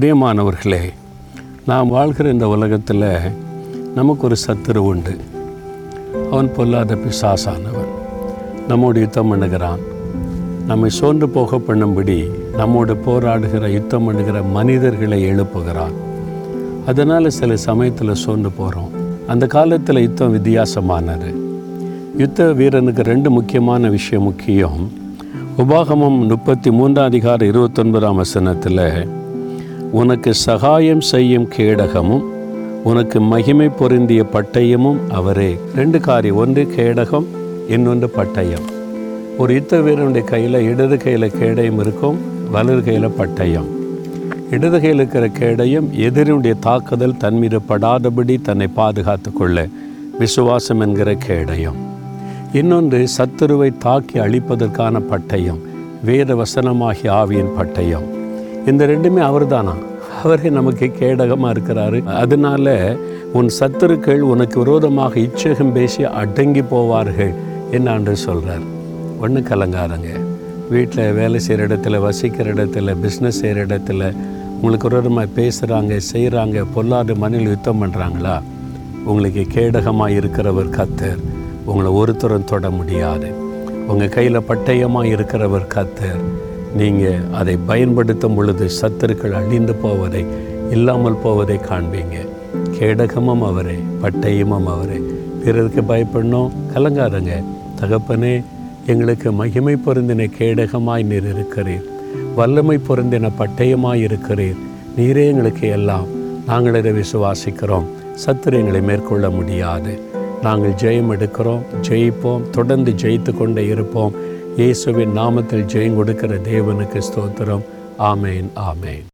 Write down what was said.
பிரியமானவர்களே நாம் வாழ்கிற இந்த உலகத்தில் நமக்கு ஒரு சத்துரு உண்டு. அவன் பொல்லாத பிசாசானவன். நம்மோடு யுத்தம் பண்ணுகிறான். நம்மை சோர்ந்து போக பண்ணும்படி நம்மோடு போராடுகிற யுத்தம் பண்ணுகிற மனிதர்களை எழுப்புகிறான். அதனால் சில சமயத்தில் சோர்ந்து போகிறோம் அந்த காலத்தில் யுத்தம் வித்தியாசமானது. யுத்த வீரனுக்கு ரெண்டு முக்கியமான விஷயம் முக்கியம். உபாகமம் முப்பத்தி மூன்றாம் அதிகாரம் இருபத்தொன்பதாம் வசனத்தில் உனக்கு சகாயம் செய்யும் கேடகமும் உனக்கு மகிமை பொருந்திய பட்டயமும் அவரே. ரெண்டு காரியம் ஒன்று கேடகம் இன்னொன்று பட்டயம். ஒரு யுத்த வீரனுடைய கையில் இடது கையில் கேடயம் இருக்கும் வலது கையில் பட்டயம். இடது கையில் இருக்கிற கேடயம் எதிரினுடைய தாக்குதல் தன்மீறப்படாதபடி படாதபடி தன்னை பாதுகாத்து கொள்ள விசுவாசம் என்கிற கேடயம். இன்னொன்று சத்துருவை தாக்கி அழிப்பதற்கான பட்டயம் வேத வசனமாகிய ஆவியின் பட்டயம். இந்த ரெண்டுமே அவர்தானா? அவரே நமக்கு கேடகமாக இருக்கிறாரு. அதனால உன் சத்துருக்கள் உனக்கு விரோதமாக இச்சகம் பேசி அடங்கி போவார்கள் என்னான்று சொல்கிறார் ஒன்று கலங்காரங்க வீட்டில் வேலை செய்கிற இடத்துல வசிக்கிற இடத்துல பிஸ்னஸ் செய்கிற இடத்துல உங்களுக்கு விரோதமாக பேசுகிறாங்க செய்கிறாங்க பொல்லாத மண்ணில் யுத்தம் பண்ணுறாங்களா உங்களுக்கு கேடகமாக இருக்கிறவர் கத்தர். உங்களை ஒருத்தரும் தொட முடியாது. உங்கள் கையில் பட்டயமாக இருக்கிறவர் கத்தர். நீங்கள் அதை பயன்படுத்தும் பொழுது சத்துருக்கள் அழிந்து போவதை இல்லாமல் போவதை காண்பீங்க. கேடகமும் அவரே பட்டயமும் அவரே. பிறருக்கு பயப்படணும் கலங்காதங்க. தகப்பனே எங்களுக்கு மகிமை பொருந்தின கேடகமாய் நீர் இருக்கிறீர். வல்லமை பொருந்தின பட்டயமாய் இருக்கிறீர். நீரே எங்களுக்கு எல்லாம். நாங்கள் இதை விசுவாசிக்கிறோம். சத்துரு எங்களை மேற்கொள்ள முடியாது. நாங்கள் ஜெயம் எடுக்கிறோம் ஜெயிப்போம் தொடர்ந்து ஜெயித்து கொண்டே இருப்போம். இயேசுவின் நாமத்தில் ஜெயம் கொடுக்கிற தேவனுக்கு ஸ்தோத்திரம். ஆமேன் ஆமேன்.